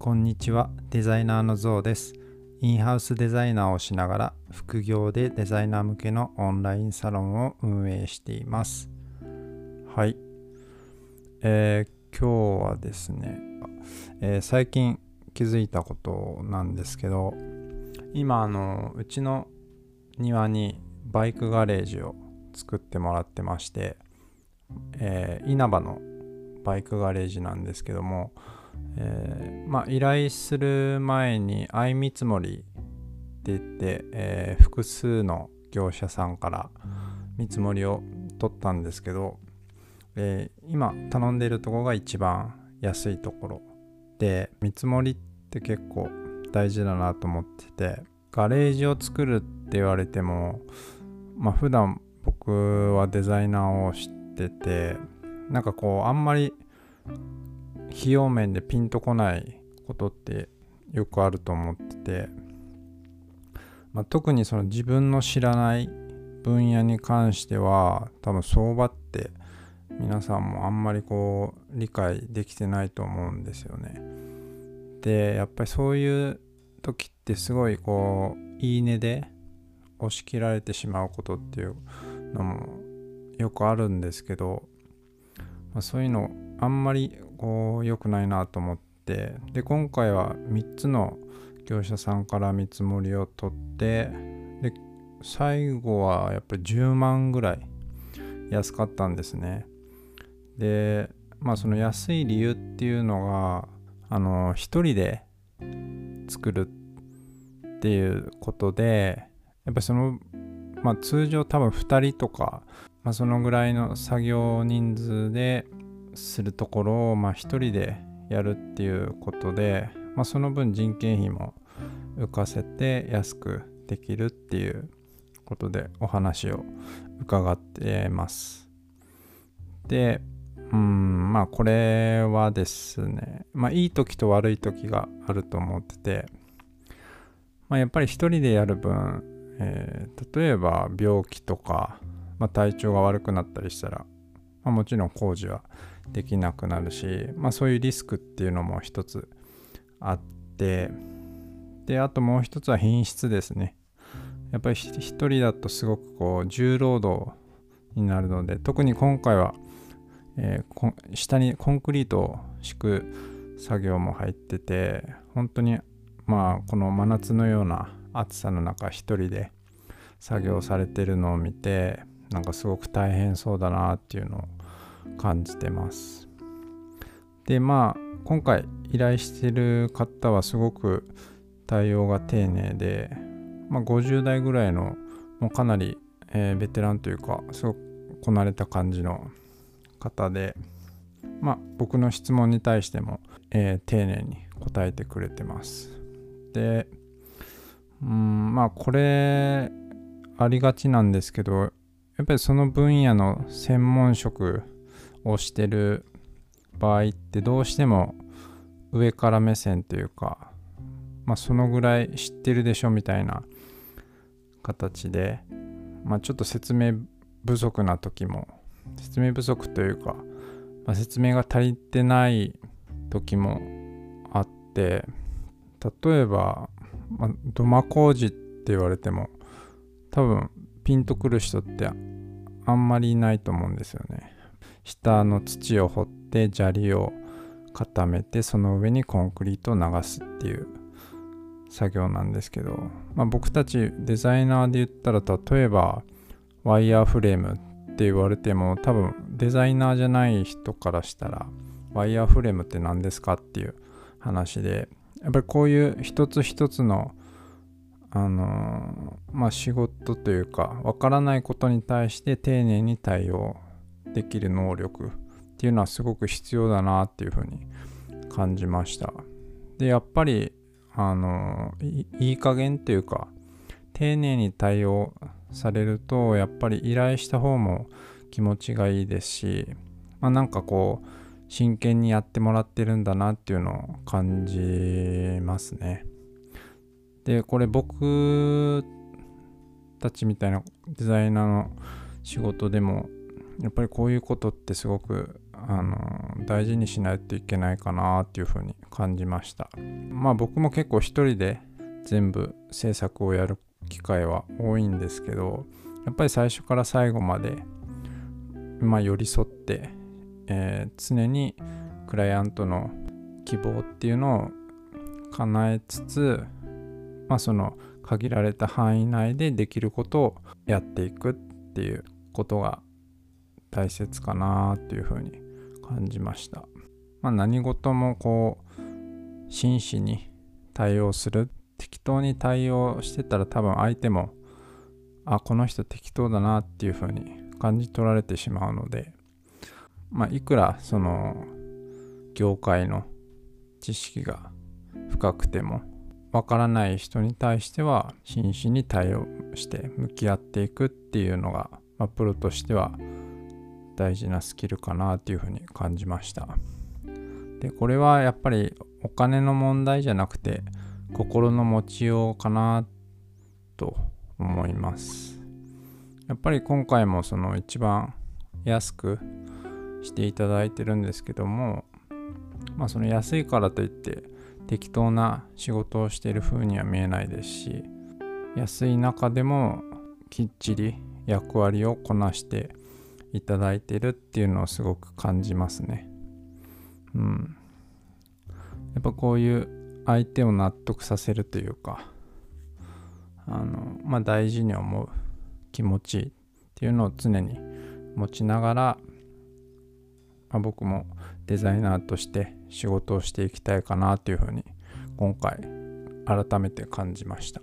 こんにちは。デザイナーのゾウです。インハウスデザイナーをしながら副業でデザイナー向けのオンラインサロンを運営しています。はい。えー、今日はですね、えー、最近気づいたことなんですけど今あのうちの庭にバイクガレージを作ってもらってまして、えー、稲葉のバイクガレージなんですけども、えー、まあ、依頼する前に相見積もりって言って、えー、複数の業者さんから見積もりを取ったんですけど、え今頼んでいるとこが一番安いところで見積もりって結構大事だなと思っててガレージを作るって言われてもまあ普段僕はデザイナーをしててなんかこうあんまり費用面でピンとこないことってよくあると思ってて、まあ、特にその自分の知らない分野に関しては多分相場って皆さんもあんまりこう理解できてないと思うんですよね。でやっぱりそういう時ってすごいこういいねで押し切られてしまうことっていうのもよくあるんですけど、まあ、そういうのあんまり良くないなと思ってで今回は3つの業者さんから見積もりを取ってで最後はやっぱり10万ぐらい安かったんですね。でまあその安い理由っていうのがあの1人で作るっていうことでやっぱそのまあ通常多分2人とか、まあ、そのぐらいの作業人数でするところをまあ1人でやるっていうことで、まあ、その分人件費も浮かせて安くできるっていうことでお話を伺ってます。で、うんまあこれはですねまあいい時と悪い時があると思ってて、まあ、やっぱり一人でやる分、えー、例えば病気とか、まあ、体調が悪くなったりしたら、まあ、もちろん工事はできなくなるし、まあ、そういうリスクっていうのも一つあってであともう一つは品質ですね。やっぱり一人だとすごくこう重労働になるので特に今回は、えー、下にコンクリートを敷く作業も入ってて本当にまあこの真夏のような暑さの中一人で作業されてるのを見てなんかすごく大変そうだなっていうのを感じてます。でまあ今回依頼してる方はすごく対応が丁寧で、まあ、50代ぐらいのもうかなり、えー、ベテランというかすごくこなれた感じの方で、まあ、僕の質問に対しても、えー、丁寧に答えてくれてます。でうんまあこれありがちなんですけどやっぱりその分野の専門職をしてる場合ってどうしても上から目線というか、まあ、そのぐらい知ってるでしょみたいな形で、まあ、ちょっと説明不足な時も説明不足というか、まあ、説明が足りてない時もあって例えば、まあ、土間工事って言われても多分ピンとくる人ってあんまりいないと思うんですよね。下の土を掘って砂利を固めてその上にコンクリートを流すっていう作業なんですけど、まあ、僕たちデザイナーで言ったら例えばワイヤーフレームって言われても多分デザイナーじゃない人からしたらワイヤーフレームって何ですかっていう話でやっぱりこういう一つ一つのあのまあ仕事というかわからないことに対して丁寧に対応できる能力っていうのはすごく必要だなっていうふうに感じましたでやっぱりあのいい加減っていうか丁寧に対応されるとやっぱり依頼した方も気持ちがいいですし、まあ、なんかこう真剣にやってもらってるんだなっていうのを感じますね。でこれ僕たちみたいなデザイナーの仕事でもやっぱりこういうことってすごくあの大事にしないといけないかなっていうふうに感じました。まあ僕も結構一人で全部制作をやる機会は多いんですけどやっぱり最初から最後まで、まあ、寄り添って、えー、常にクライアントの希望っていうのを叶えつつ、まあ、その限られた範囲内でできることをやっていくっていうことが大切かなっていうふうに感じました。まあ、何事もこう真摯に対応する適当に対応してたら多分相手もあこの人適当だなっていうふうに感じ取られてしまうのでまあいくらその業界の知識が深くてもわからない人に対しては真摯に対応して向き合っていくっていうのが、まあ、プロとしては大事なスキルかなっていうふうに感じました。でこれはやっぱりお金の問題じゃなくて心の持ちようかなと思います。やっぱり今回もその一番安くしていただいてるんですけどもまあその安いからといって適当な仕事をしている風には見えないですし安い中でもきっちり役割をこなしていただいてるっていうのをすごく感じますね。うん。やっぱこういう相手を納得させるというかあのまあ大事に思う気持ちっていうのを常に持ちながら、まあ、僕もデザイナーとして仕事をしていきたいかなというふうに今回改めて感じました。